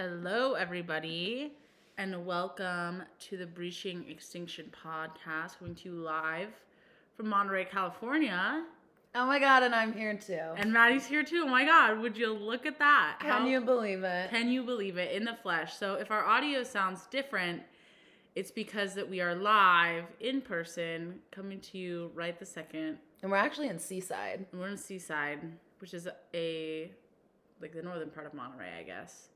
Hello, everybody, and welcome to the Breaching Extinction podcast, coming to you live from Monterey, California. Oh my god, and I'm here too. And Madi's here too. Oh my God, would you look at that? Can How- you believe it? Can you believe it? In the flesh. So if our audio sounds different, it's because that we are live in person, coming to you right the second. and we're actually in Seaside. And we're in Seaside, which is a like the northern part of Monterey, I guess.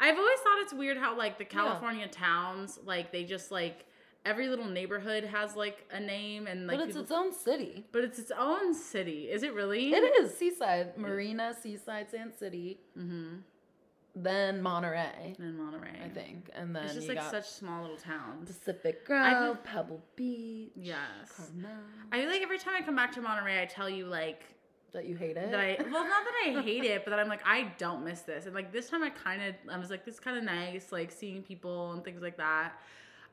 I've always thought it's weird how like the California towns, like they just like every little neighborhood has like a name and like but it's people- its own city. but it's its own city. Is it really? It is Seaside. Marina, Seaside, Sand City. Mm-hmm. Then Monterey, Then Monterey, I think. And then It's just like such small little towns. Pacific Grove. I Grove, Pebble Beach. Yes. Carmel. I feel like every time I come back to Monterey, I tell you like that you hate it? that I well not that I hate it, but that I'm like I don't miss this. And like this time I kind of I was like this kind of nice, like seeing people and things like that.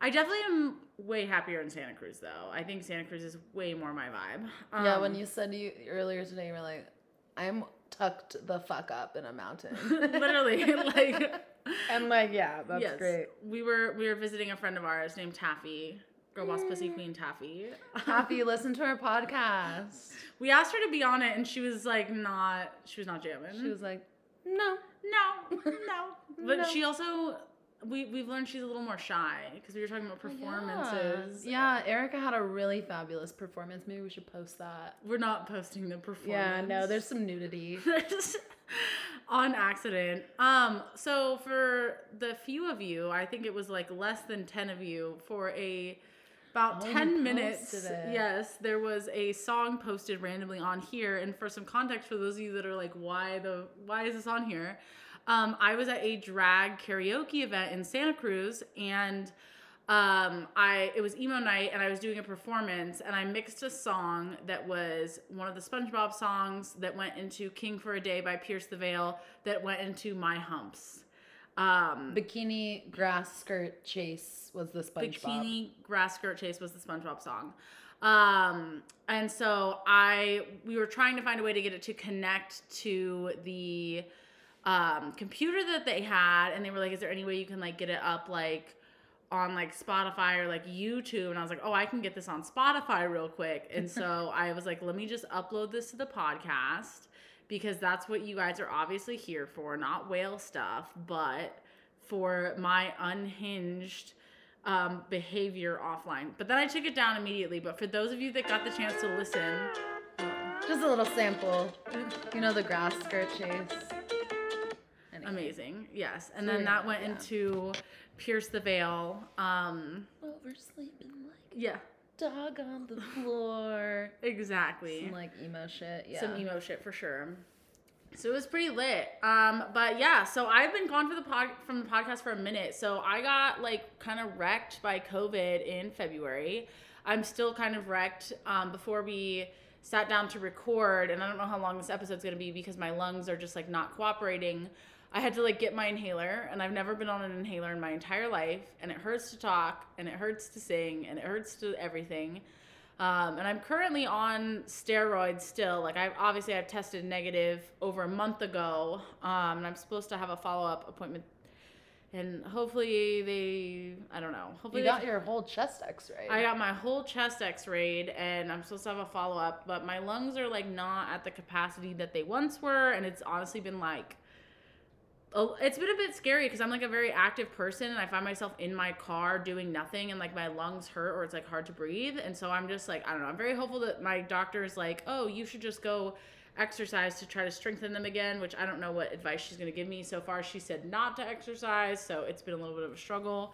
I definitely am way happier in Santa Cruz though. I think Santa Cruz is way more my vibe. yeah, when Um, you said you earlier today, you were like, I'm tucked the fuck up in a mountain. literally like I'm like, yeah, that's yes, great. We were we were visiting a friend of ours named Taffy. Girl Boss Pussy Queen Taffy. Taffy, listen to our podcast. We asked her to be on it and she was like not she was not jamming. She was like, no. No, no. But No. she also, we we've learned she's a little more shy because we were talking about performances. Yeah. yeah, Erica had a really fabulous performance. Maybe we should post that. we're not posting the performance. Yeah, no, there's some nudity. There's- on accident. Um, so for the few of you, I think it was like less than ten of you for a. About Oh, 10 minutes. Yes, there was a song posted randomly on here. And for some context for those of you that are like, why the why is this on here? Um, I was at a drag karaoke event in Santa Cruz and um, I it was emo night and I was doing a performance and I mixed a song that was one of the SpongeBob songs that went into King for a Day by Pierce the Veil that went into My Humps. Um, Bikini grass skirt chase was the SpongeBob. Bikini Grass Skirt Chase was the SpongeBob song. Um, and so I we were trying to find a way to get it to connect to the um, computer that they had, and they were like, "Is there any way you can like get it up like?" on like Spotify or like YouTube and I was like, "Oh, I can get this on Spotify real quick." And so I was like, "Let me just upload this to the podcast because that's what you guys are obviously here for, not whale stuff, but for my unhinged um, behavior offline." But then I took it down immediately. But for those of you that got the chance to listen, Just a little sample. You know the grass skirt chase. Anyway. amazing, yes. And So then that went yeah. into Pierce the Veil. Um, Oversleeping like yeah, a dog on the floor. exactly. Some like emo shit. Yeah. some emo shit for sure. So it was pretty lit. Um, but yeah, so I've been gone for the pod from the podcast for a minute. So I got like kind of wrecked by COVID in February. I'm still kind of wrecked. Um, before we sat down to record, and I don't know how long this episode's gonna be because my lungs are just like not cooperating. I had to like get my inhaler, and I've never been on an inhaler in my entire life, and it hurts to talk, and it hurts to sing, and it hurts to everything. Um, and I'm currently on steroids still. Like I obviously I've tested negative over a month ago, um, and I'm supposed to have a follow up appointment. And hopefully they, I don't know. Hopefully You they- got your whole chest X-ray. I got my whole chest X-rayed, and I'm supposed to have a follow up. But my lungs are like not at the capacity that they once were, and it's honestly been like it's been a bit scary because I'm like a very active person and I find myself in my car doing nothing and like my lungs hurt or it's like hard to breathe. And so I'm just like, I don't know. I'm very hopeful that my doctor is like, oh, you should just go exercise to try to strengthen them again, which I don't know what advice she's going to give me. So far, she said not to exercise. So it's been a little bit of a struggle.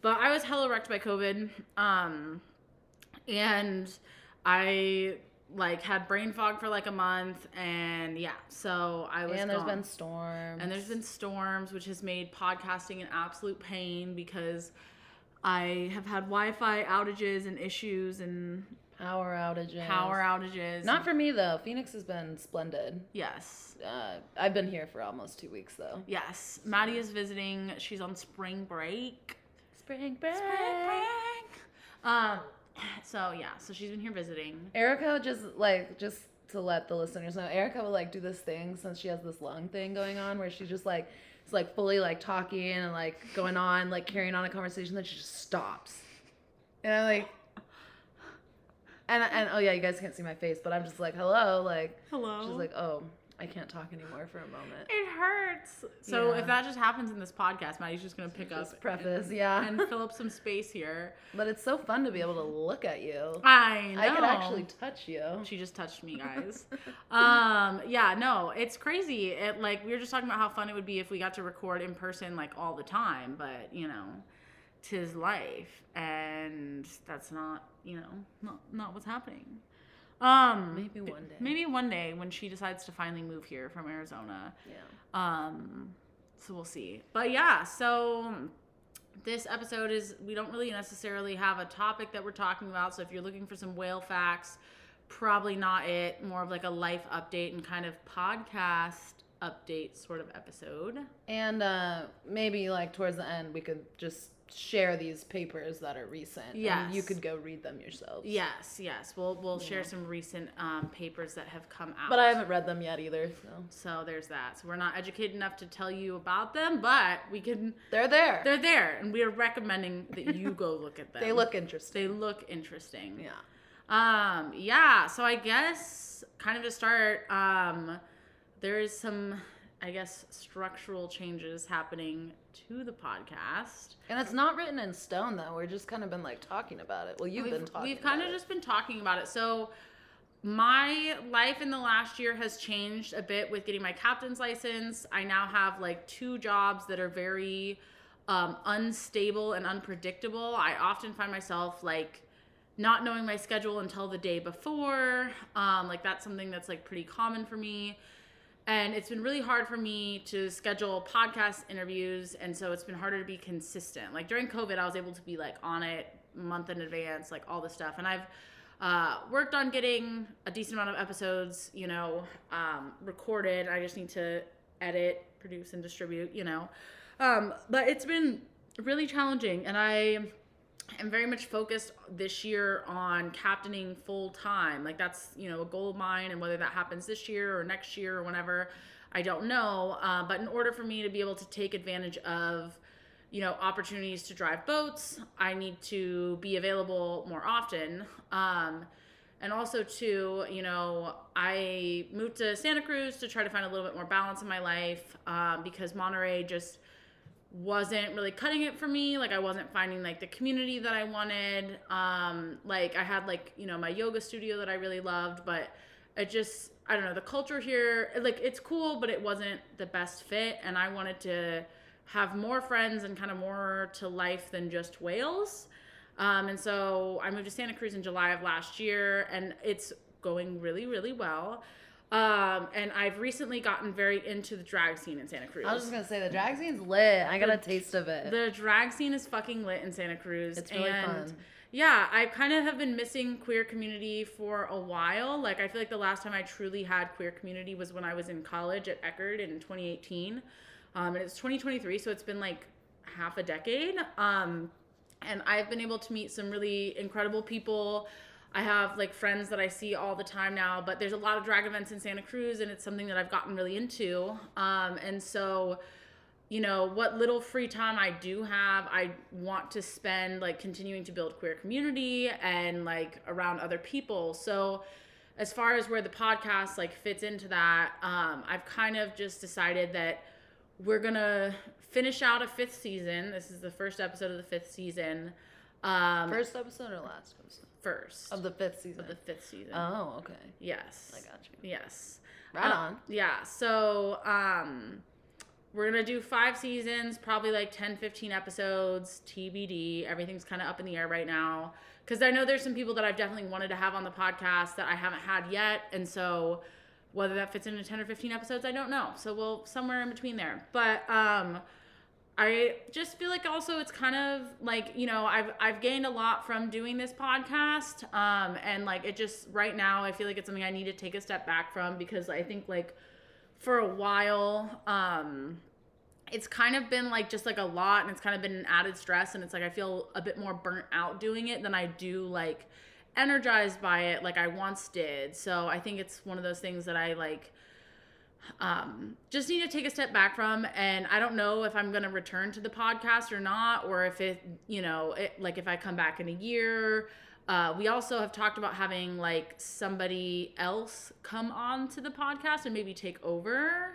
But I was hella wrecked by COVID. Um, and I like had brain fog for like a month and yeah so i was and there's gone. been storms. And there's been storms, which has made podcasting an absolute pain because I have had Wi-Fi outages and issues and power outages. power outages. Not for me though. Phoenix has been splendid. yes, Uh, I've been here for almost two weeks though. yes. Madi is visiting. She's on spring break. Spring break. Spring break. Um. So yeah. So she's been here visiting. Erica just like just to let the listeners know, Erica will like do this thing since she has this lung thing going on where she just like is like fully like talking and like going on, like carrying on a conversation, then she just stops. And I'm like, and and oh yeah, you guys can't see my face, but I'm just like, hello, like, Hello. she's like, oh, I can't talk anymore for a moment. it hurts. So Yeah. if that just happens in this podcast, Madi's just gonna pick Just up preface, and, yeah. and fill up some space here. But it's so fun to be able to look at you. I know. I could actually touch you. She just touched me, guys. um, yeah, no, it's crazy. It like we were just talking about how fun it would be if we got to record in person like all the time, but you know, tis life, and that's not you know not not what's happening. Um, Maybe one day. Maybe one day when she decides to finally move here from Arizona. Yeah. Um, so we'll see. But yeah, so this episode is we don't really necessarily have a topic that we're talking about. So if you're looking for some whale facts, probably not it. More of like a life update and kind of podcast update sort of episode. And uh, maybe like towards the end, we could just share these papers that are recent. and Yes. you could go read them yourselves. Yes, yes. We'll we'll share some recent um, papers that have come out. But I haven't read them yet either, so So there's that. So we're not educated enough to tell you about them, but we can. they're there. They're there, and we are recommending that you go look at them. they look interesting. They look interesting. Yeah. Um, yeah, so I guess kind of to start, um, there is some, I guess, structural changes happening to the podcast. And it's not written in stone though. We're just kind of been like talking about it. Well, you've we've, been talking. We've kind of it. just been talking about it. So my life in the last year has changed a bit with getting my captain's license. I now have like two jobs that are very um, unstable and unpredictable. I often find myself like not knowing my schedule until the day before. Um, like that's something that's like pretty common for me. And it's been really hard for me to schedule podcast interviews. And so it's been harder to be consistent. Like during COVID, I was able to be like on it month in advance, like all this stuff. And I've uh, worked on getting a decent amount of episodes, you know, um, recorded. I just need to edit, produce, and distribute, you know. Um, but it's been really challenging. And I am very much focused this year on captaining full time. Like that's you know a goal of mine, and whether that happens this year or next year or whenever, I don't know. Uh, but in order for me to be able to take advantage of you know opportunities to drive boats, I need to be available more often. Um, and also too, you know, I moved to Santa Cruz to try to find a little bit more balance in my life um, because Monterey just wasn't really cutting it for me like i wasn't finding like the community that i wanted. Um like i had like you know my yoga studio that i really loved but it just i don't know the culture here like it's cool but it wasn't the best fit and i wanted to have more friends and kind of more to life than just whales. Um, and so i moved to santa cruz in july of last year and it's going really really well um, and I've recently gotten very into the drag scene in Santa Cruz. I was just gonna say the drag scene's lit. I got The- a taste of it. The drag scene is fucking lit in Santa Cruz. It's really and fun. Yeah, I kind of have been missing queer community for a while. Like, I feel like the last time I truly had queer community was when I was in college at Eckerd in 2018. Um, and it's 2023, so it's been like half a decade. Um, and I've been able to meet some really incredible people. I have like friends that I see all the time now, but there's a lot of drag events in Santa Cruz, and it's something that I've gotten really into. Um, and so, you know, what little free time I do have, I want to spend like continuing to build queer community and like around other people. So, as far as where the podcast like fits into that, um, I've kind of just decided that we're gonna finish out a fifth season. This is the first episode of the fifth season. Um, First episode or last episode first of the fifth season? of the fifth season. oh, okay. yes, I got you. Yes. Right Uh, on. Yeah. So, um, we're to do five seasons, probably like 10, 15 episodes, TBD. Everything's kind of up in the air right now. Because I know there's some people that I've definitely wanted to have on the podcast that I haven't had yet. And so, whether that fits into 10 or 15 episodes, I don't know. So, we'll somewhere in between there. But, um, I just feel like also it's kind of like you know I've I've gained a lot from doing this podcast um and like it just right now I feel like it's something I need to take a step back from because I think like for a while um it's kind of been like just like a lot and it's kind of been an added stress and it's like I feel a bit more burnt out doing it than I do like energized by it like I once did. So I think it's one of those things that I like um, just need to take a step back from. And I don't know if I'm going to return to the podcast or not, or if it, you know, it, like if I come back in a year. Uh, we also have talked about having like somebody else come on to the podcast and maybe take over.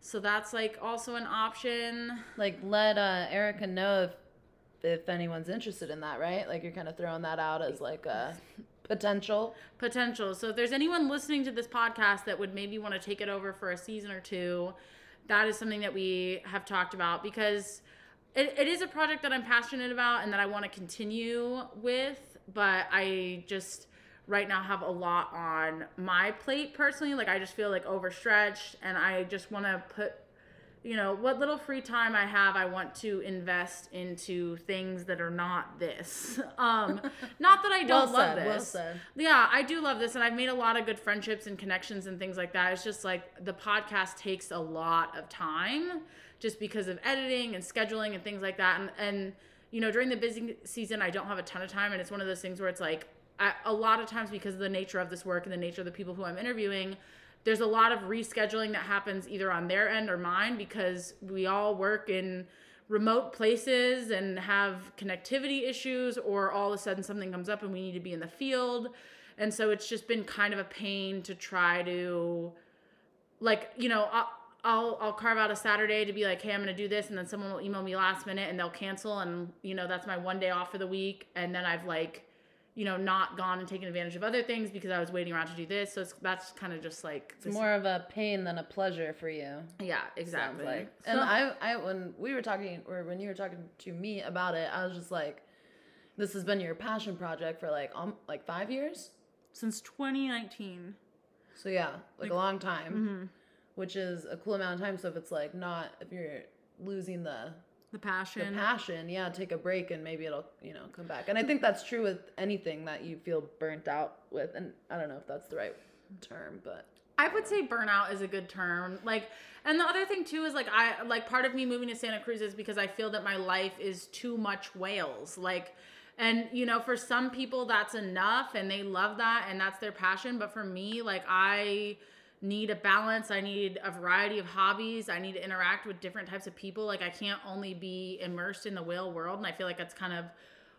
So that's like also an option. Like let uh, Erica know if if anyone's interested in that, right? Like you're kind of throwing that out as like a potential. Potential. So if there's anyone listening to this podcast that would maybe want to take it over for a season or two, that is something that we have talked about because it, it is a project that I'm passionate about and that I want to continue with, but I just right now have a lot on my plate personally. Like I just feel like overstretched and I just want to put you know, what little free time I have, I want to invest into things that are not this. Um, not that I don't Well love said, this. well. Yeah, I do love this, and I've made a lot of good friendships and connections and things like that. It's just like the podcast takes a lot of time, just because of editing and scheduling and things like that. And and you know, during the busy season, I don't have a ton of time, and it's one of those things where it's like I, a lot of times because of the nature of this work and the nature of the people who I'm interviewing there's a lot of rescheduling that happens either on their end or mine because we all work in remote places and have connectivity issues or all of a sudden something comes up and we need to be in the field. And so it's just been kind of a pain to try to like you know I'll, I'll I'll carve out a Saturday to be like, hey, I'm gonna do this, and then someone will email me last minute, and they'll cancel, and you know that's my one day off for the week, and then I've like, you know, not gone and taken advantage of other things because I was waiting around to do this. So it's that's kind of just like It's more of a pain than a pleasure for you. yeah, exactly. like. So- And I, I, when we were talking, or when you were talking to me about it, I was just like, "This has been your passion project for like, um, like five years." since 2019. So yeah, like, a long time, Mm-hmm. which is a cool amount of time. So if it's like not, if you're losing the The passion, the passion. passion, yeah, take a break and maybe it'll, you know, come back. And I think that's true with anything that you feel burnt out with. And I don't know if that's the right term, but I would say burnout is a good term. Like, and the other thing too is like I like part of me moving to Santa Cruz is because I feel that my life is too much whales. Like, and you know, for some people that's enough and they love that and that's their passion. But for me, like I need a balance. I need a variety of hobbies. I need to interact with different types of people. Like I can't only be immersed in the whale world. And I feel like that's kind of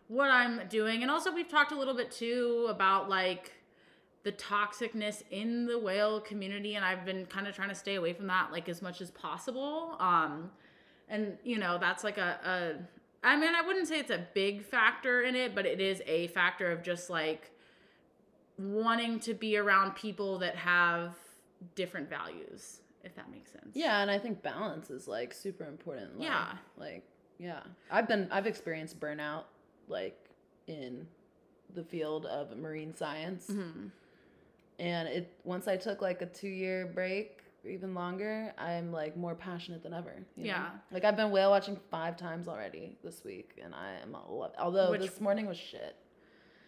what I'm doing. And also we've talked a little bit too about like the toxicness in the whale community and I've been kind of trying to stay away from that like as much as possible. Um and you know, that's like a, a I mean, I wouldn't say it's a big factor in it, but it is a factor of just like wanting to be around people that have different values, if that makes sense. yeah. And I think balance is like super important. in life. Yeah. Like, yeah. I've been, I've experienced burnout like in the field of marine science. hmm And it, once I took like a two year break, even longer, I'm like more passionate than ever. you know? Yeah. Like I've been whale watching five times already this week, and I am although Which- this morning was shit.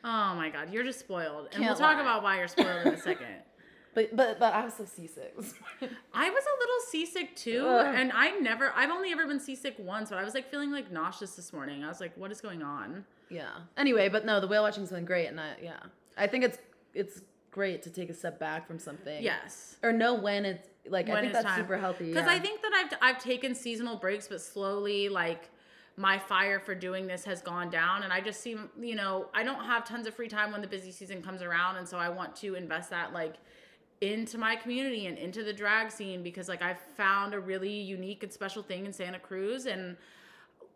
Oh my god, you're just spoiled. And Can't we'll talk lie. about why you're spoiled in a second. But but but I was so seasick. I was a little seasick too, Ugh. and I never, I've only ever been seasick once, but I was like feeling like nauseous this morning. I was like, what is going on? yeah. Anyway, but no, the whale watching's been great, and I yeah, I think it's it's great to take a step back from something. Yes. Or know when it's like I When think it's that's time. super healthy. Because yeah. I think that I've, I've taken seasonal breaks, but slowly, like, my fire for doing this has gone down. And I just seem, you know, I don't have tons of free time when the busy season comes around. And so I want to invest that, like, into my community and into the drag scene because, like, I've found a really unique and special thing in Santa Cruz. And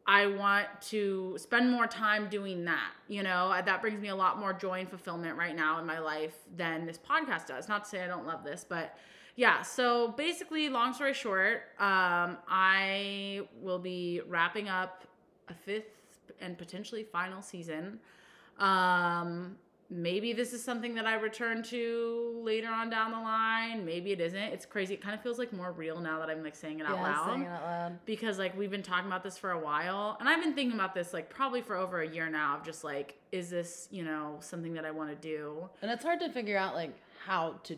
I want to spend more time doing that. You know, that brings me a lot more joy and fulfillment right now in my life than this podcast does. Not to say I don't love this, but yeah. So basically, long story short, um, I will be wrapping up a fifth and potentially final season. Um, maybe this is something that I return to later on down the line. Maybe it isn't. It's crazy. It kind of feels like more real now that I'm like saying it out yeah, loud saying it out loud. because like we've been talking about this for a while and i've been thinking about this like probably for over a year now of just like is this you know something that i want to do And it's hard to figure out like how to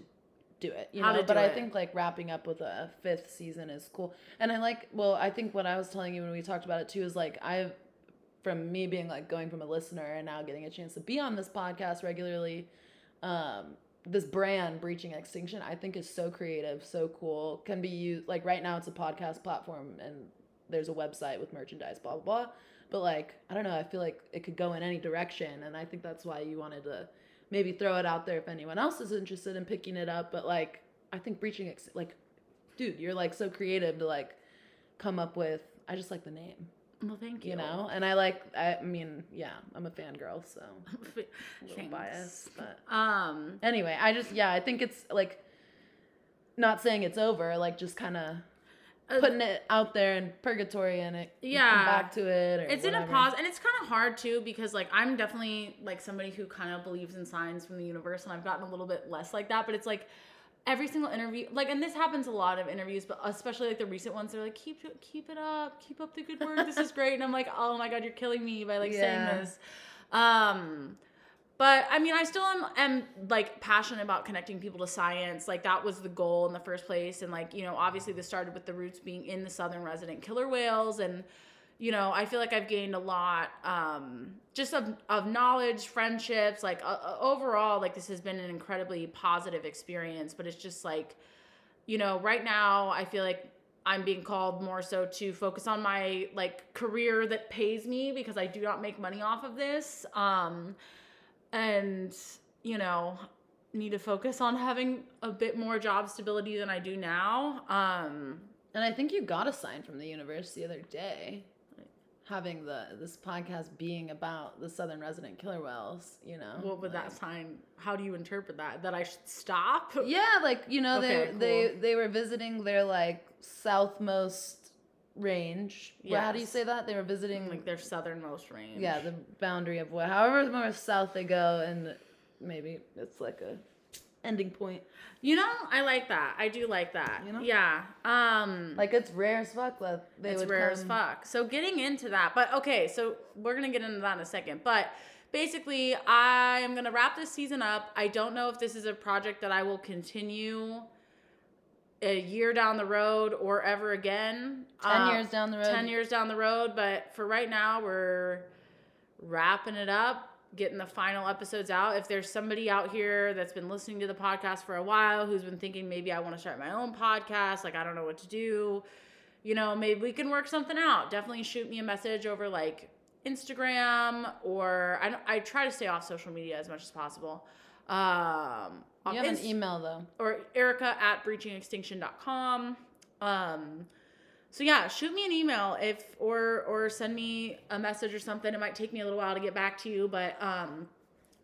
do it, you How know. to but do I think like wrapping up with a fifth season is cool. And I like well, I think what I was telling you when we talked about it too is like I from me being like going from a listener and now getting a chance to be on this podcast regularly, um, this brand breaching extinction i think is so creative so cool can be used like right now it's a podcast platform and there's a website with merchandise blah blah blah. But like i don't know i feel like it could go in any direction and i think that's why you wanted to maybe throw it out there if anyone else is interested in picking it up. But like i think breaching ex- like dude you're like so creative to like come up with i just like the name Well, thank you. you know and i like i mean yeah i'm a fangirl so a little Thanks. biased but Um, anyway i just yeah i think it's like not saying it's over like just kind of uh, putting it out there in purgatory and it Yeah. come back to it or it's in a pause and it's kind of hard too because like i'm definitely like somebody who kind of believes in signs from the universe and i've gotten a little bit less like that but it's like every single interview like and this happens a lot of interviews but especially like the recent ones they're like keep it keep it up keep up the good work this is great and i'm like oh my god you're killing me by like Yeah. saying this um but I mean, I still am, am like passionate about connecting people to science. Like that was the goal in the first place. And like, you know, obviously this started with the roots being in the southern resident killer whales. And, you know, I feel like I've gained a lot um, just of, of knowledge, friendships, like uh, uh, overall, like this has been an incredibly positive experience. But it's just like, you know, right now I feel like I'm being called more so to focus on my like career that pays me because I do not make money off of this. Um, and you know need to focus on having a bit more job stability than I do now. Um, and i think you got a sign from the universe the other day having the this podcast being about the southern resident killer whales you know what would like- that sign? How do you interpret that? That I should stop? yeah like you know Okay, they cool. they they were visiting their like southmost range yeah how do you say that they were visiting Like their southernmost range. yeah the boundary of what however more south they go and maybe it's like a ending point You know, I like that. I do like that. You know? Yeah. Um, like it's rare as fuck they it's rare as fuck. So getting into that, but okay, so we're gonna get into that in a second. But basically, I'm gonna wrap this season up. I don't know if this is a project that I will continue a year down the road or ever again. 10 Uh, years down the road 10 years down the road, but for right now, we're wrapping it up, getting the final episodes out. If there's somebody out here that's been listening to the podcast for a while who's been thinking maybe I want to start my own podcast, like I don't know what to do, you know, maybe we can work something out. Definitely shoot me a message over like Instagram or I, don't- I try to stay off social media as much as possible. Um, you have an email though or erica at breachingextinction.com um so yeah shoot me an email if or or send me a message or something it might take me a little while to get back to you but um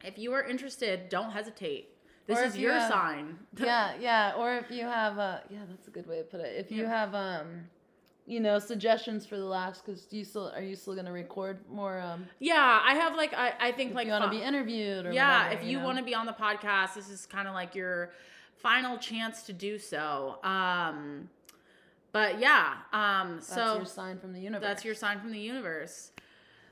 if you are interested don't hesitate this Or is if you your have- sign yeah, yeah. Or if you have, uh, yeah, that's a good way to put it. If you Yeah. have, um, you know, suggestions for the last, because do you still are you still gonna record more? Um, yeah i have like i, I think like you want to be interviewed or yeah whatever, if you know? want to be on the podcast this is kind of like your final chance to do so um but yeah um That's so your sign from the universe. That's your sign from the universe.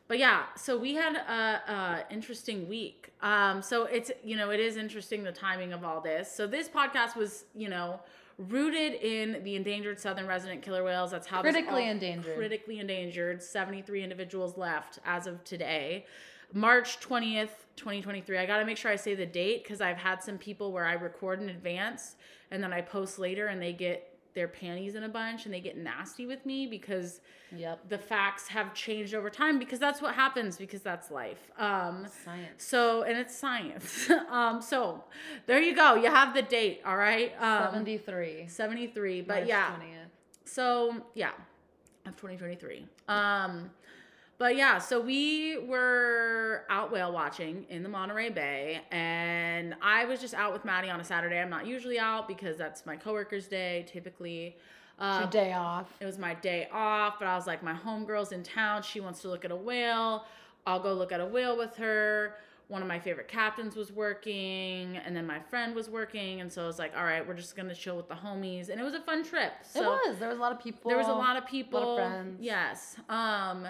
But yeah, so we had a, a interesting week. Um, so it's you know it is interesting the timing of all this. So this podcast was you know rooted in the endangered southern resident killer whales. That's how Critically all- endangered. Critically endangered. Seventy three individuals left as of today, March twentieth, twenty twenty three. I got to make sure I say the date because I've had some people where I record in advance and then I post later and they get their panties in a bunch and they get nasty with me because Yep. the facts have changed over time because that's what happens because that's life. Um, Science. so and it's science. um, so there you go. You have the date. All right. Um, Seventy three. 73. But yeah. 20th. So yeah, of 2023. Um, but yeah, so we were out whale watching in the Monterey Bay, and I was just out with Madi on a Saturday. I'm not usually out because that's my coworker's day typically. Uh, Your day off. it was my day off, but I was like, my homegirl's in town. She wants to look at a whale. I'll go look at a whale with her. One of my favorite captains was working, and then my friend was working. And so I was like, all right, we're just going to chill with the homies. And it was a fun trip. So it was. There was a lot of people. there was a lot of people. friends. Yes. Um,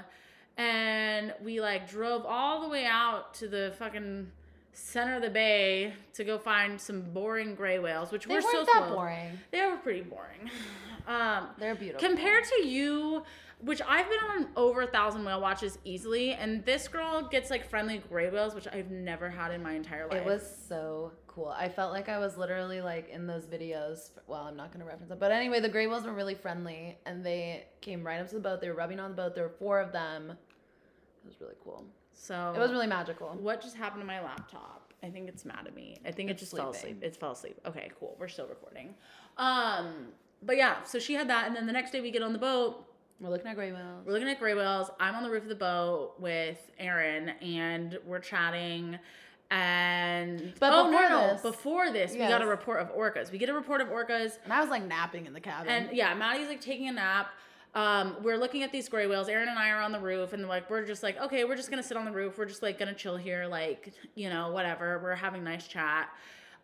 and we like drove all the way out to the fucking center of the bay to go find some boring gray whales, which They were weren't so that slow. boring. They were pretty boring. Um, They're beautiful. compared to you which I've been on over a thousand whale watches easily, and this girl gets like friendly gray whales, which I've never had in my entire life. It was so cool. I felt like I was literally like in those videos. Well, I'm not gonna reference it, but anyway, the gray whales were really friendly, and they came right up to the boat. They were rubbing on the boat. There were four of them. It was really cool. so It was really magical. What just happened to my laptop? I think it's mad at me. I think it It's just fell asleep. It fell asleep. Okay, cool. We're still recording. Um, but yeah, so she had that, and then the next day we get on the boat. We're looking at gray whales. We're looking at gray whales. I'm on the roof of the boat with Aaron, and we're chatting. And But oh before no, this- before this, we got a report of orcas. We get a report of orcas, and I was like napping in the cabin. and yeah, Madi's like taking a nap. Um, we're looking at these gray whales. Aaron and I are on the roof, and like we're just like, okay, we're just gonna sit on the roof. We're just like gonna chill here, like you know, whatever. We're having nice chat.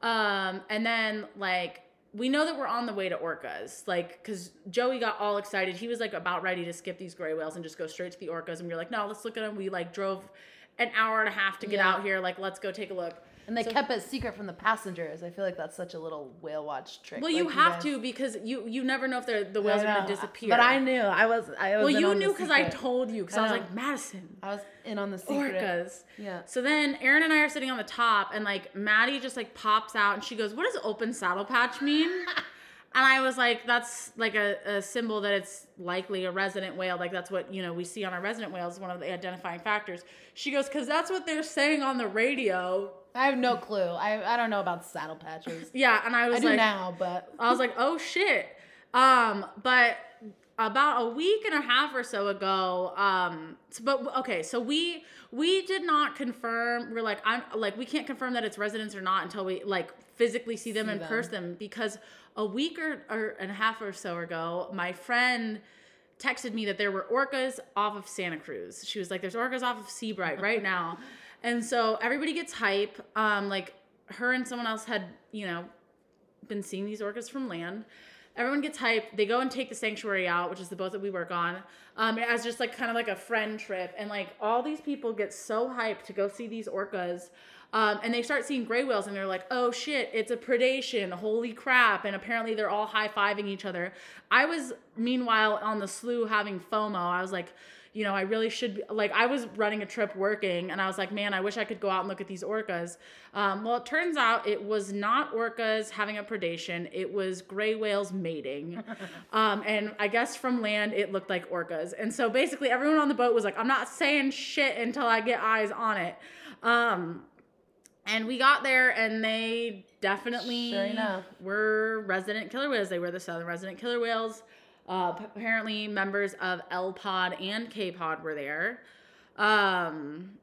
Um, and then like we know that we're on the way to orcas, like because Joey got all excited. He was like about ready to skip these gray whales and just go straight to the orcas. And we were like, no, let's look at them. We like drove an hour and a half to get Yeah. out here. Like, let's go take a look. And they So- kept it secret from the passengers. I feel like that's such a little whale watch trick. Well, you like have guys- to because you you never know if they're, the whales are gonna disappear. But I knew. I was. I was. Well, you knew because I told you because I I was like Madison. I was in on the secret. Orcas. Yeah. So then Aaron and I are sitting on the top, and like Madi just like pops out, and she goes, "What does open saddle patch mean?" and I was like, "That's like a, a symbol that it's likely a resident whale. Like that's what you know we see on our resident whales, one of the identifying factors." She goes, "Cause that's what they're saying on the radio." I have no clue. I I don't know about saddle patches. Yeah, and I was I do like, now, but I was like, oh shit. Um, but about a week and a half or so ago, um, so, but okay, so we we did not confirm. We're like, I'm like, we can't confirm that it's residents or not until we like physically see them See in them. person because a week or, or and a half or so ago, my friend texted me that there were orcas off of Santa Cruz. She was like, "There's orcas off of Seabright right now," and so everybody gets hype. Um, like her and someone else had, you know, been seeing these orcas from land. Everyone gets hyped. They go and take the sanctuary out, which is the boat that we work on, um, as just like kind of like a friend trip. And like all these people get so hyped to go see these orcas. Um, and they start seeing gray whales and they're like, oh shit, it's a predation. Holy crap. And apparently they're all high fiving each other. I was, meanwhile, on the slough having FOMO. I was like, you know, I really should be like, I was running a trip working and I was like, man, I wish I could go out and look at these orcas. Um, well, it turns out it was not orcas having a predation, it was gray whales mating. um, and I guess from land, it looked like orcas. And so basically, everyone on the boat was like, I'm not saying shit until I get eyes on it. Um, and we got there and they definitely Sure were resident killer whales. They were the southern resident killer whales. Uh, apparently, members of L Pod and K Pod were there. Um,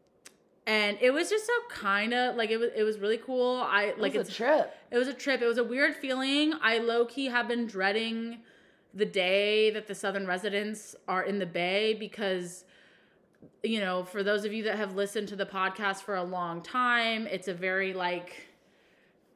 and it was just so kind of like it was. It was really cool. I it like was it's a trip. it was a trip. It was a weird feeling. I low key have been dreading the day that the Southern residents are in the Bay because, you know, for those of you that have listened to the podcast for a long time, it's a very like,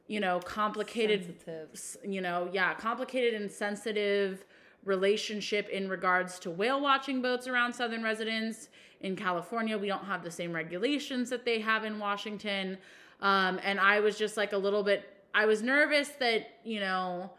you know, complicated Sensitive. you know, yeah, complicated and sensitive relationship in regards to whale watching boats around southern residents. In California, we don't have the same regulations that they have in Washington. Um, and I was just like a little bit, I was nervous that, you know,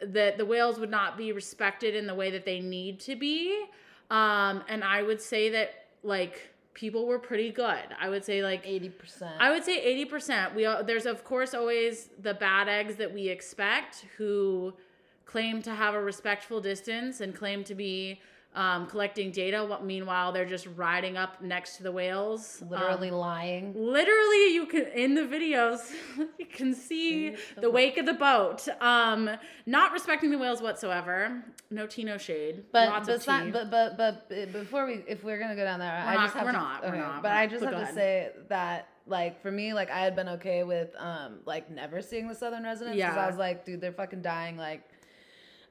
that the whales would not be respected in the way that they need to be. Um, and I would say that, like, people were pretty good. I would say, like, Eighty percent. I would say eighty percent. We al- there's of course always the bad eggs that we expect who claim to have a respectful distance and claim to be um, collecting data. Meanwhile they're just riding up next to the whales. Literally Um, lying. literally, you can in the videos you can see the the wake of the boat. Um, not respecting the whales whatsoever. No tea, no shade. But but, tea. but but but but before we if we're gonna go down there, I not- just have we're to, not, we're not, But but- I just but have to say that like for me, like I had been okay with um like never seeing the Southern residents because Yeah. I was like, dude, they're fucking dying. Like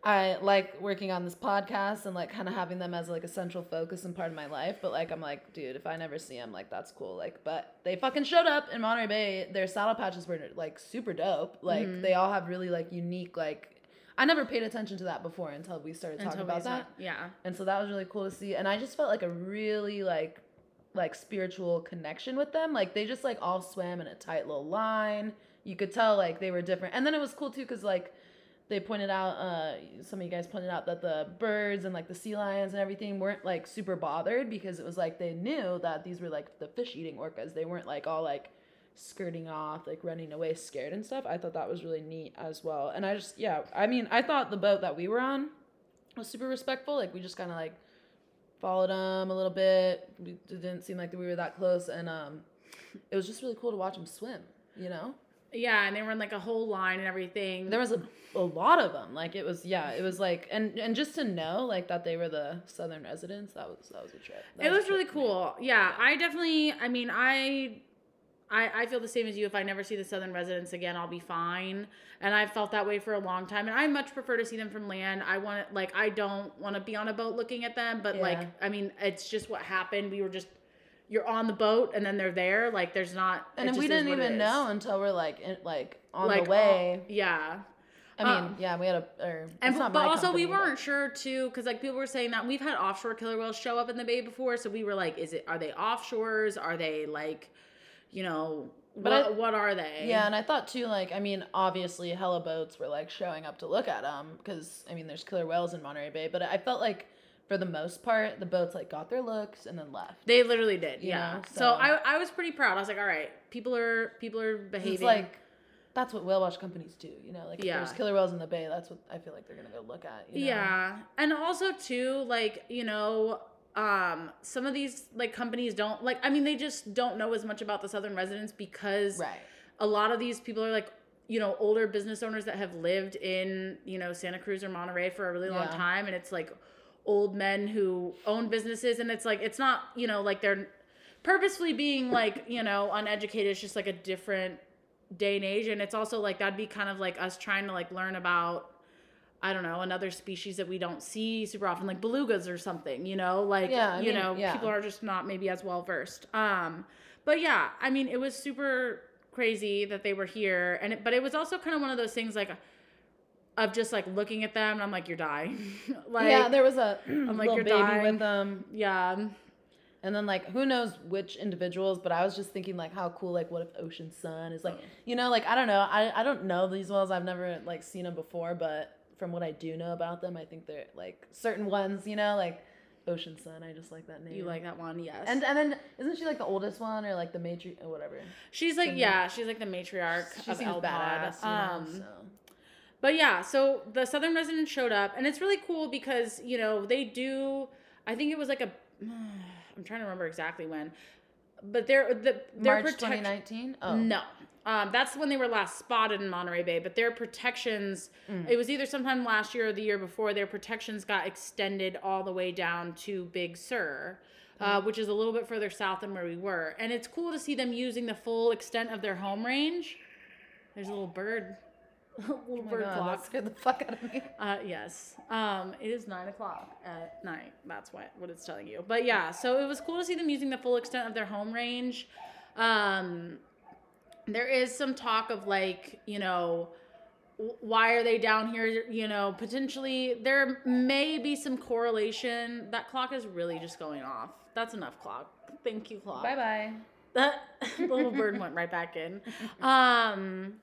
I like working on this podcast and like kind of having them as like a central focus and part of my life. But like I'm like, dude, if I never see them, like that's cool. Like, but they fucking showed up in Monterey Bay. Their saddle patches were like super dope. Like Mhm. they all have really like unique like. I never paid attention to that before until we started talking Until about saw- that Yeah. and so that was really cool to see and i just felt like a really like like spiritual connection with them like they just like all swam in a tight little line you could tell like they were different and then it was cool too because like they pointed out uh some of you guys pointed out that the birds and like the sea lions and everything weren't like super bothered because it was like they knew that these were like the fish eating orcas. They weren't like all like skirting off like running away scared and stuff. I thought that was really neat as well. And i just yeah i mean i thought the boat that we were on was super respectful. Like we just kind of like followed them a little bit. We, it didn't seem like we were that close. And um it was just really cool to watch them swim you know Yeah, and they were in like a whole line and everything. there was a, a lot of them like it was yeah it was like and and just to know like that they were the southern residents that was that was a trip That it was trip really cool. Yeah, I definitely. I mean, I, I, I feel the same as you. If I never see the southern residents again, I'll be fine. And I've felt that way for a long time. And I much prefer to see them from land. I want to like I don't want to be on a boat looking at them. But like I mean, it's just what happened. We were just you're on the boat and then they're there. Like there's not. and we didn't even know until we're like in, like on like the way yeah. i mean um, yeah we had a or, And but also we company, but- weren't sure too because like people were saying that we've had offshore killer whales show up in the bay before, so we were like, is it are they offshores? Are they like, you know, But what I- what are they? Yeah, and I thought too, like, I mean, obviously, hella boats were like showing up to look at them because I mean, there's killer whales in Monterey Bay, but I felt like for the most part, the boats like got their looks and then left. they literally did. You Yeah. know, so so- I I was pretty proud. I was like, all right, people are people are behaving. It's like that's what whale watch companies do, you know. Like, if Yeah. there's killer whales in the bay, that's what I feel like they're gonna go look at. You know? Yeah. And also too, like, you know, um, some of these like companies don't like I mean, they just don't know as much about the southern residents because Right. a lot of these people are like you know older business owners that have lived in you know santa cruz or monterey for a really long Yeah. time and it's like old men who own businesses and it's like it's not you know like they're purposefully being like you know uneducated. It's just like a different day and age and it's also like that'd be kind of like us trying to like learn about i don't know another species that we don't see super often like belugas or something you know? Like Yeah, you mean, know yeah. people are just not maybe as well versed. Um but yeah i mean it was super crazy that they were here and it, but it was also kind of one of those things like of just like looking at them and i'm like you're dying like yeah, there was a like, little "You're baby dying." with them, yeah and then like who knows which individuals. But I was just thinking like how cool. Like, what if Ocean Sun is like, you know, like I don't know. I I don't know these whales. I've never like seen them before, but from what I do know about them, I think they're like certain ones. You know, like Ocean Sun. I just like that name. you like that one yes And and then isn't she like the oldest one or like the matri or whatever? she's like yeah she's like the matriarch She of seems L badass, Pod. you know. um so. But yeah, so the Southern residents showed up, and it's really cool because you know they do. I think it was like a. I'm trying to remember exactly when, but they're the their March protect- 2019. Oh No, um, that's when they were last spotted in Monterey Bay. But their protections, Mm. it was either sometime last year or the year before. Their protections got extended all the way down to Big Sur. Uh, Mm. which is a little bit further south than where we were. And it's cool to see them using the full extent of their home range. There's a little bird, little Oh bird God, clock. that scared the fuck out of me. Uh, yes. Um, it is nine o'clock at night. That's what what it's telling you. But yeah, so it was cool to see them using the full extent of their home range. Um, there is some talk of like, you know, why are they down here? You know, potentially there may be some correlation. That clock is really just going off. That's enough clock. Thank you, clock. Bye bye. That the little bird went right back in. Um,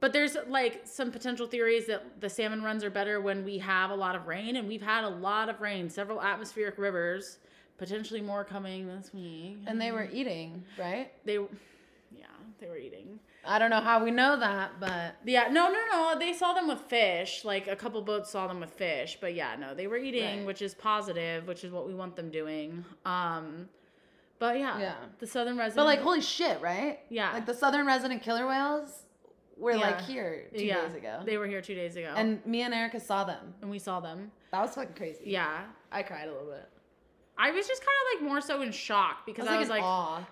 but there's like some potential theories that the salmon runs are better when we have a lot of rain, and we've had a lot of rain, several atmospheric rivers, potentially more coming this week. And they were eating, right? they, yeah, they were eating. I don't know how we know that, but Yeah, no, no, no. They saw them with fish. Like a couple boats saw them with fish, but yeah, no, they were eating, Right. which is positive, which is what we want them doing. Um, but yeah, Yeah. the southern resident. but like holy shit, right? Yeah. Like the southern resident killer whales were like here two yeah, days ago. They were here two days ago, and me and Erica saw them. and we saw them. That was fucking crazy. Yeah, I cried a little bit. I was just kind of like more so in shock because I was like,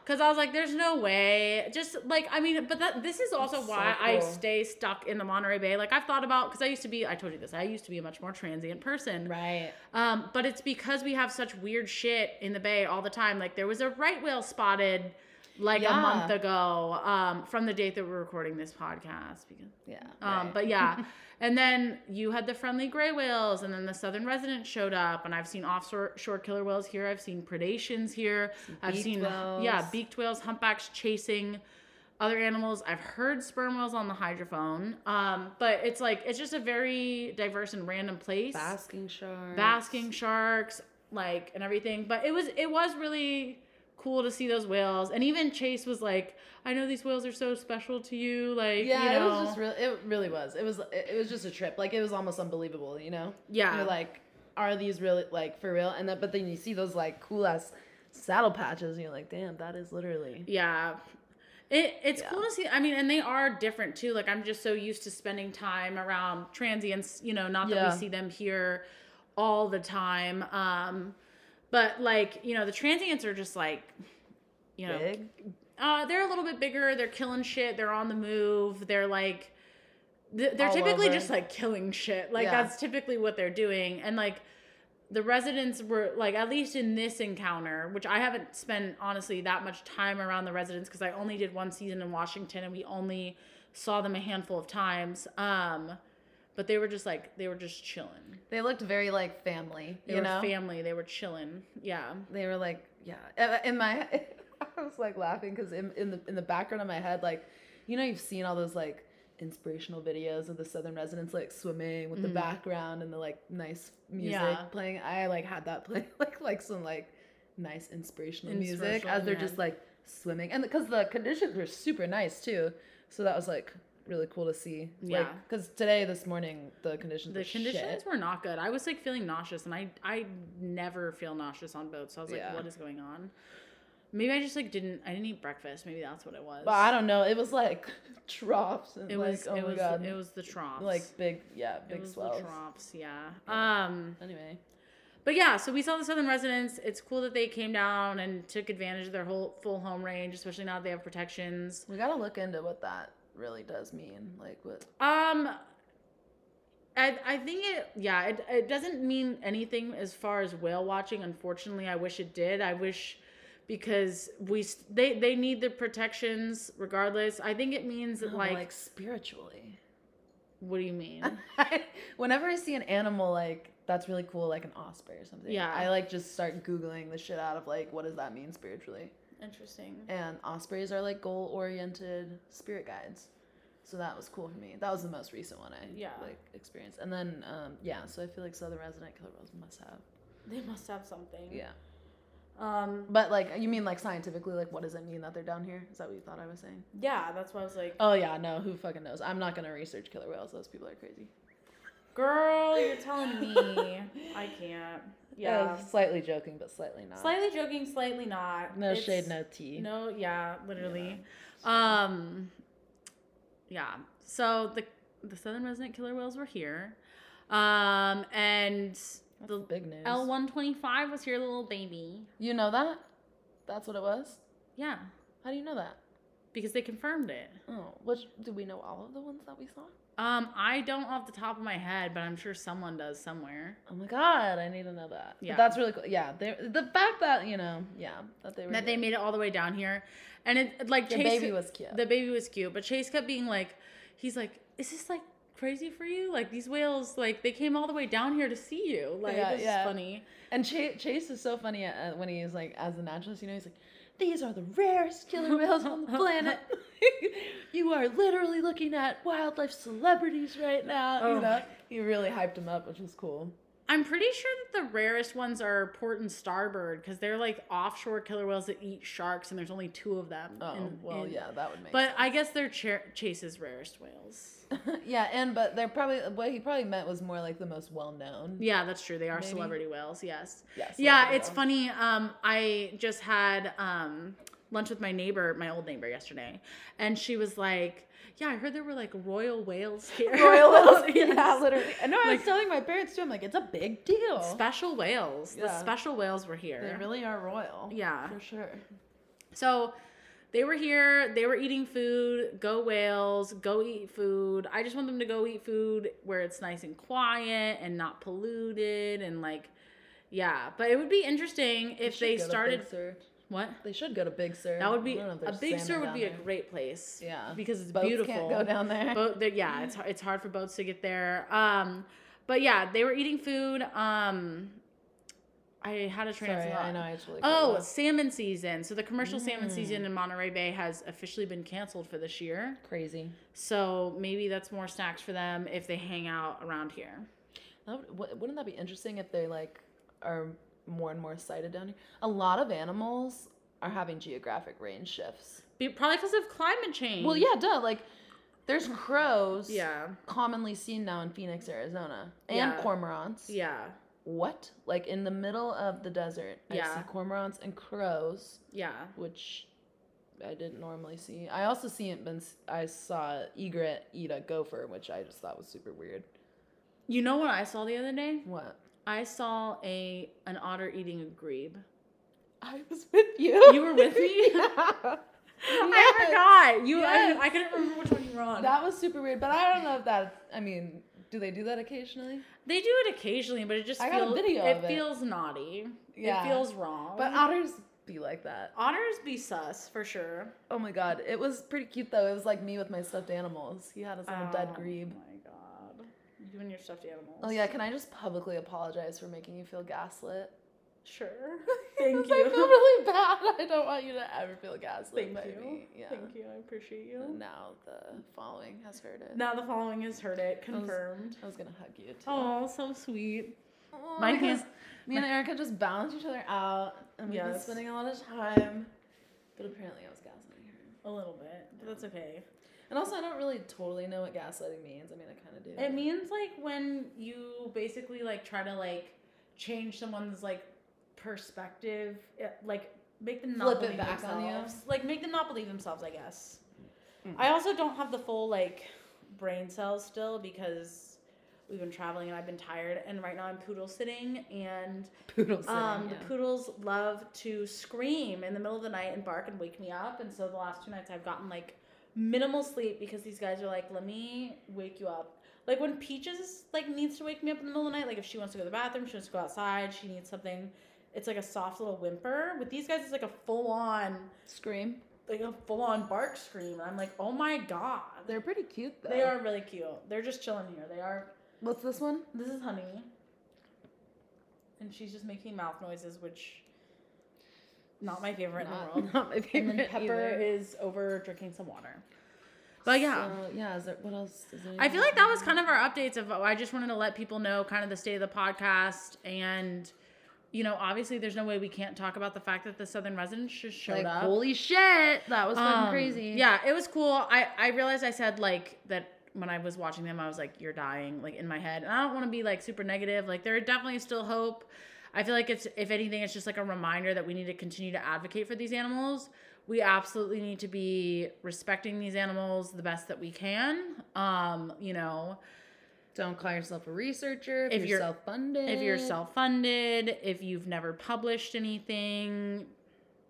because I was like, there's no way. Just like I mean, but that this is also That's so why I stay stuck in the Monterey Bay. Like I've thought about because I used to be. I told you this. I used to be a much more transient person. Right. Um, but it's because we have such weird shit in the bay all the time. Like there was a right whale spotted like a month ago um, from the date that we're recording this podcast. Because Yeah. um, right. but yeah. and then you had the friendly gray whales, and then the southern resident showed up, and I've seen offshore killer whales here. I've seen predations here. I've seen whales. yeah beaked whales, humpbacks chasing other animals. I've heard sperm whales on the hydrophone. Um, but it's like it's just a very diverse and random place. Basking sharks. Basking sharks, like and everything. But it was it was really cool to see those whales. And even Chase was like, I know these whales are so special to you. Like Yeah, you know, it was just really. It really was. It was. It, was just a trip. Like it was almost unbelievable. You know. Yeah. You're like, are these really like for real? And then, but then you see those like cool ass saddle patches, and you're like, damn, that is literally. Yeah. It, it's Yeah. cool to see. I mean, and they are different too. Like, I'm just so used to spending time around transients, you know, not that Yeah. we see them here all the time. Um, but like, you know, the transients are just like, you know, Big. uh, they're a little bit bigger. They're killing shit. They're on the move. They're like, th- they're All typically over. just like killing shit. Like Yeah. that's typically what they're doing. And like, the residents were like, at least in this encounter, which I haven't spent honestly that much time around the residents because I only did one season in Washington and we only saw them a handful of times. Um, but they were just like they were just chilling. They looked very like family. They you were know. family. They were chilling. Yeah. they were like, yeah. In my, I was like laughing because in, in the in the background of my head, like, you know, you've seen all those like inspirational videos of the southern residents like swimming with the mm. background and the like nice music. Yeah. playing. I like had that play like like some like nice inspirational music as they're yeah. just like swimming and because the conditions were super nice too, so that was like really cool to see. Yeah. Like, because today this morning the conditions The were conditions shit. were not good. I was like feeling nauseous, and I I never feel nauseous on boats. So I was like, Yeah. what is going on? Maybe I just like didn't. I didn't eat breakfast. Maybe that's what it was. But I don't know. It was like troughs and It like was. oh it my was. god. It was the troughs. like big yeah it big was swells the troughs. Yeah. Um. anyway But yeah, so we saw the southern residents. It's cool that they came down and took advantage of their whole full home range, especially now that they have protections. we gotta look into what that really does mean like what Um, I I think it yeah it it doesn't mean anything as far as whale watching. Unfortunately, I wish it did. I wish because we they they need the protections regardless. I think it means that no, like, like spiritually what do you mean? whenever i see an animal like that's really cool like an osprey or something Yeah. i like just start googling the shit out of like what does that mean spiritually Interesting. and ospreys are like goal oriented spirit guides so that was cool for me that was the most recent one i Yeah. like experienced and then um yeah so i feel like southern resident killer whales must have They must have something. yeah Um. But like, you mean like scientifically, like, what does it mean that they're down here? Is that what you thought I was saying? Yeah, that's why I was like, Oh yeah, no, who fucking knows? I'm not gonna research killer whales. Those people are crazy. Girl, you're telling me I can't. Yeah. Uh, slightly joking, but slightly not. Slightly joking, slightly not. no It's- shade, no tea. No, yeah, literally. Um, yeah. So the the southern resident killer whales were here, um, and That's the big news. L one twenty five was here, the little baby. You know that? That's what it was. Yeah, How do you know that? because they confirmed it. Oh, which do we know all of the ones that we saw? Um, I don't off the top of my head, but I'm sure someone does somewhere. Oh my god, I need to know that. Yeah. But that's really cool. Yeah, they the fact that you know, yeah, that they were That they made it all the way down here, and it like the Chase baby was cute. the baby was cute, but Chase kept being like, he's like, is this like crazy for you? Like these whales, like they came all the way down here to see you. Like Yeah, this yeah. is funny. And Chase, Chase is so funny uh, when he's like, as a naturalist, you know, he's like, these are the rarest killer whales on the planet. you are literally looking at wildlife celebrities right now. Oh. You know, he really hyped him up, which was cool. I'm pretty sure that the rarest ones are port and starboard because they're like offshore killer whales that eat sharks, and there's only two of them. Oh, in- well, in- yeah, that would make But I guess they're Ch- Chase's rarest whales. yeah, and but they're probably what he probably meant was more like the most well known. Yeah, that's true. They are Maybe. celebrity whales. Yes. Yes. Yeah, it's funny. Um, I just had um lunch with my neighbor, my old neighbor, yesterday, and she was like, "Yeah, I heard there were like royal whales here. Royal whales. Yes. yeah, literally. I know. I was telling my parents too. I'm like, it's a big deal. Special whales. The special whales were here. They really are royal. Yeah. for sure. So they were here, they were eating food. Go whales, go eat food. I just want them to go eat food where it's nice and quiet and not polluted and like yeah, but it would be interesting if they started. What? They should go to Big Sur. That would be don't know if a big sur would be a great place. Yeah. because it's Boats beautiful. can't go down there. Boat, there- yeah, it's it's hard for boats to get there. Um, but yeah, they were eating food. Um, I had a train Sorry. I know. I totally. Oh, salmon season. So the commercial salmon Mm. season in Monterey Bay has officially been canceled for this year. crazy. So maybe that's more snacks for them if they hang out around here. That would, wouldn't that be interesting if they like are more and more sighted down here? A lot of animals are having geographic range shifts. Be- Probably because of climate change. Well, yeah, duh. Like, there's crows. Yeah. Commonly seen now in Phoenix, Arizona, and Yeah. cormorants. Yeah. What? Like in the middle of the desert, yeah. I see cormorants and crows, Yeah. which I didn't normally see. I also see it. Been, I saw egret eat a gopher, which I just thought was super weird. You know what I saw the other day? What? I saw a an otter eating a grebe. I was with you. You were with me? yeah. I forgot. You Yes. I, I couldn't remember which one you were on. That was super weird, but I don't know if that. I mean, do they do that occasionally? they do it occasionally, but it just I got a feels video it it. feels naughty. Yeah. It feels wrong. But otters be like that. otters be sus for sure. Oh my god, it was pretty cute though. It was like me with my stuffed animals. He had his little dead oh grebe. Oh. You and your stuffed animals. Oh yeah, can I just publicly apologize for making you feel gaslit? Sure. Thank you. I feel really bad. I don't want you to ever feel gaslit Thank by you. me. Yeah. Thank you. I appreciate you. And now the following has heard it. Now the following has heard it confirmed. I was gonna hug you too. Oh, so sweet. Aw, my because hand- Me and Erica just balance each other out, and we've been spending a lot of time. But apparently, I was gaslighting her. A little bit, but that's okay. And also, I don't really totally know what gaslighting means. I mean, I kind of do. It means like when you basically like try to like change someone's like perspective, eh, like make them not Flip it believe back on you? themselves. Like make them not believe themselves, I guess. Mm. I also don't have the full like brain cells still because we've been traveling and I've been tired and right now I'm poodle sitting and poodle sitting. um, yeah. the poodles love to scream in the middle of the night and bark and wake me up. And so the last two nights I've gotten like minimal sleep because these guys are like, let me wake you up. Like when Peaches like needs to wake me up in the middle of the night, like if she wants to go to the bathroom, she wants to go outside, she needs something. It's like a soft little whimper. With these guys, it's like a full on, Scream. like a full on bark scream. And I'm like, oh my god. They're pretty cute though. They are really cute. They're just chilling here. They are. What's this one? This is Honey. And she's just making mouth noises, which not my favorite in the world. Not my And favorite. then Pepper either. is over drinking some water. But yeah. So, yeah. Is there what else? Is there I feel like that was kind of our updates of I just wanted to let people know kind of the state of the podcast and you know, obviously there's no way we can't talk about the fact that the Southern residents just showed like up. holy shit. That was fucking Um, crazy. Yeah, it was cool. I I realized I said like that when I was watching them, I was like, "You're dying," like in my head, and I don't want to be like super negative. Like there definitely is still hope. I feel like it's if anything, it's just like a reminder that we need to continue to advocate for these animals. We absolutely need to be respecting these animals the best that we can. Um, you know, Don't call yourself a researcher if, If you're, you're- self-funded. if you're self-funded, if you've never published anything,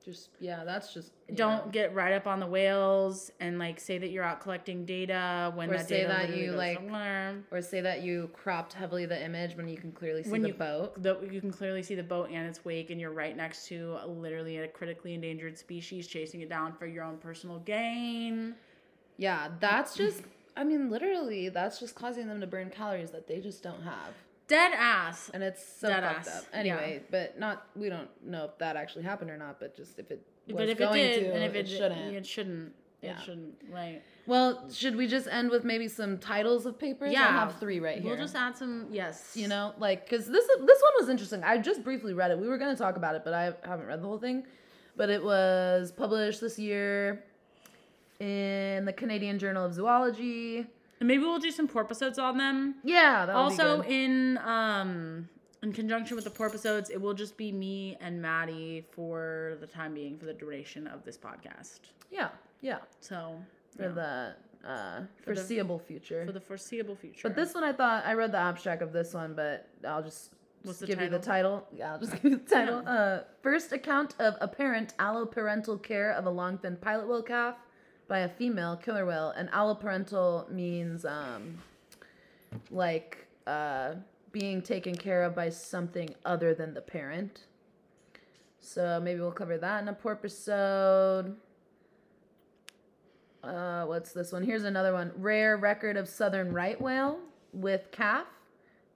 just yeah, that's just don't know. get right up on the whales and like say that you're out collecting data when Or that say data that you, like, somewhere. or say that you cropped heavily the image when you can clearly see When the you- boat. the, you can clearly see the boat and its wake and you're right next to a, literally a critically endangered species chasing it down for your own personal gain Yeah, that's just. I mean, literally, that's just causing them to burn calories that they just don't have, dead ass and it's so Dead fucked ass, up. Anyway, but not. We don't know if that actually happened or not. But just if it was but if it going did to, and if it, it shouldn't. it shouldn't Yeah. it shouldn't right Well, should we just end with maybe some titles of papers? Yeah, I have three right here. we'll just add some yes you know, like because this this one was interesting. I just briefly read it. We were gonna talk about it, but I haven't read the whole thing. But it was published this year in the Canadian Journal of Zoology. And maybe we'll do some porpoisodes on them Yeah, also in um in conjunction with the porpoisodes it will just be me and Madi for the time being for the duration of this podcast yeah, yeah, so for yeah, the uh, For the- foreseeable future. for the foreseeable future but this one, I thought I read the abstract of this one, but I'll just. What's just the give you the title? title. Yeah, I'll just give you the title. Uh, first account of apparent alloparental care of a longfin pilot whale calf by a female killer whale. And alloparental means um, like uh, being taken care of by something other than the parent. So maybe we'll cover that in a porpoisode. Uh, what's this one? Here's another one. Rare record of southern right whale with calf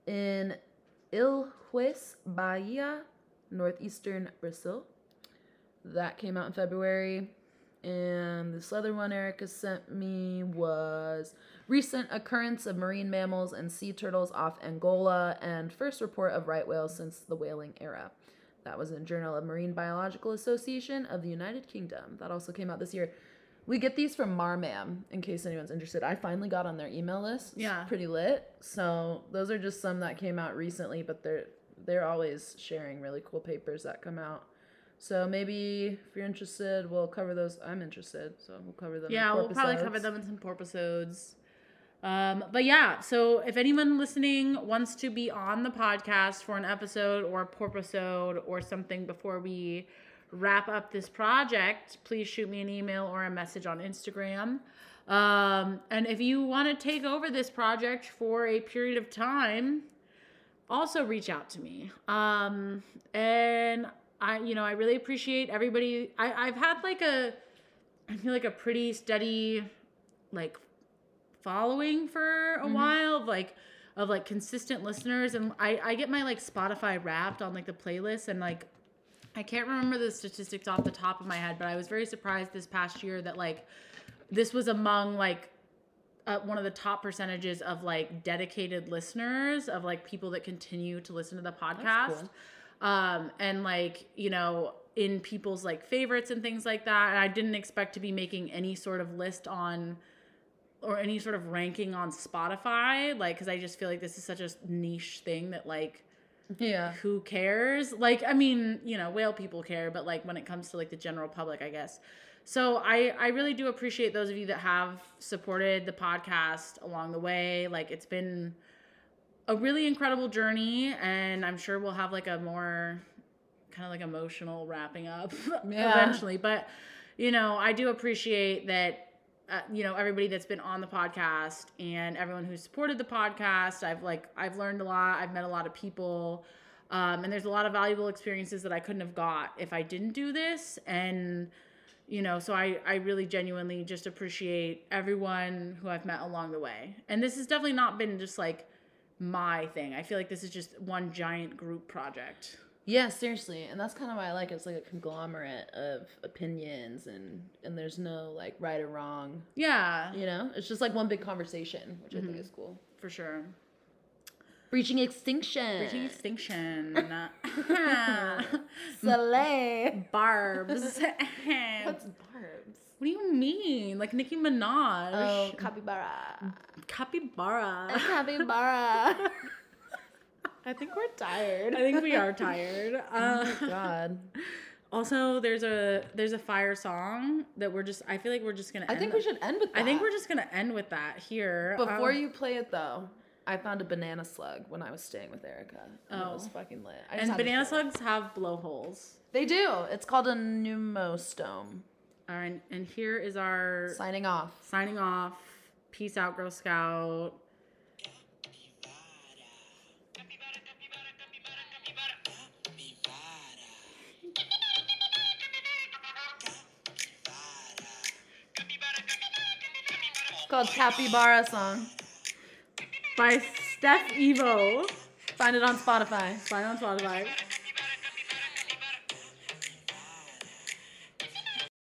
in Ilhéus, Bahia. northeastern Brazil. That came out in February. And this other one Erica sent me was recent occurrence of marine mammals and sea turtles off Angola and first report of right whales since the whaling era. That was in Journal of Marine Biological Association of the United Kingdom. That also came out this year. We get these from Marmam in case anyone's interested. I finally got on their email list. It's Yeah. pretty lit. So those are just some that came out recently, but they're they're always sharing really cool papers that come out. So maybe if you're interested, we'll cover those. I'm interested, so we'll cover them. in Yeah, we'll probably cover them in some porpoisodes. Um, but yeah, so if anyone listening wants to be on the podcast for an episode or a porpoisode or something before we wrap up this project, please shoot me an email or a message on Instagram. Um, and if you want to take over this project for a period of time, also reach out to me. Um, and I, you know, I really appreciate everybody. I, I've had like a, I feel like a pretty steady, like, following for a while of like, of like consistent listeners, and I, I get my like Spotify Wrapped on like the playlist, and like, I can't remember the statistics off the top of my head, but I was very surprised this past year that like, this was among like uh, one of the top percentages of like dedicated listeners of like people that continue to listen to the podcast um and like you know in people's like favorites and things like that and i didn't expect to be making any sort of list on or any sort of ranking on spotify like because i just feel like this is such a niche thing that like Yeah. who cares? Like, I mean, you know, whale people care, but like when it comes to like the general public, I guess. So I I really do appreciate those of you that have supported the podcast along the way. Like it's been a really incredible journey and I'm sure we'll have like a more kind of like emotional wrapping up Yeah. eventually, but you know, I do appreciate that uh, you know everybody that's been on the podcast and everyone who's supported the podcast i've like i've learned a lot i've met a lot of people um, and there's a lot of valuable experiences that i couldn't have got if i didn't do this and you know so i i really genuinely just appreciate everyone who i've met along the way and this has definitely not been just like my thing i feel like this is just one giant group project Yeah, seriously, and that's kind of why I like it. It's like a conglomerate of opinions, and and there's no like right or wrong. yeah You know, it's just like one big conversation, which I think mm-hmm. is cool. for sure Breaching extinction. Reaching extinction Soleil. barbs What's barbs? What do you mean? Like Nicki Minaj? Oh, capybara. capybara. capybara. I think we're tired. I think we are tired. Uh, Oh God. also, there's a there's a fire song that we're just. I feel like we're just gonna. I end think we should end with that. I think we're just gonna end with that here. Before Um, you play it though, I found a banana slug when I was staying with Erica. And It was Oh. fucking lit. I and banana slugs have blowholes. They do. It's called a pneumostome. All right, and here is our Signing off. signing off. Peace out, Girl Scout. It's called Capybara Song. By Steph Evo. Find it on Spotify. Find it on Spotify.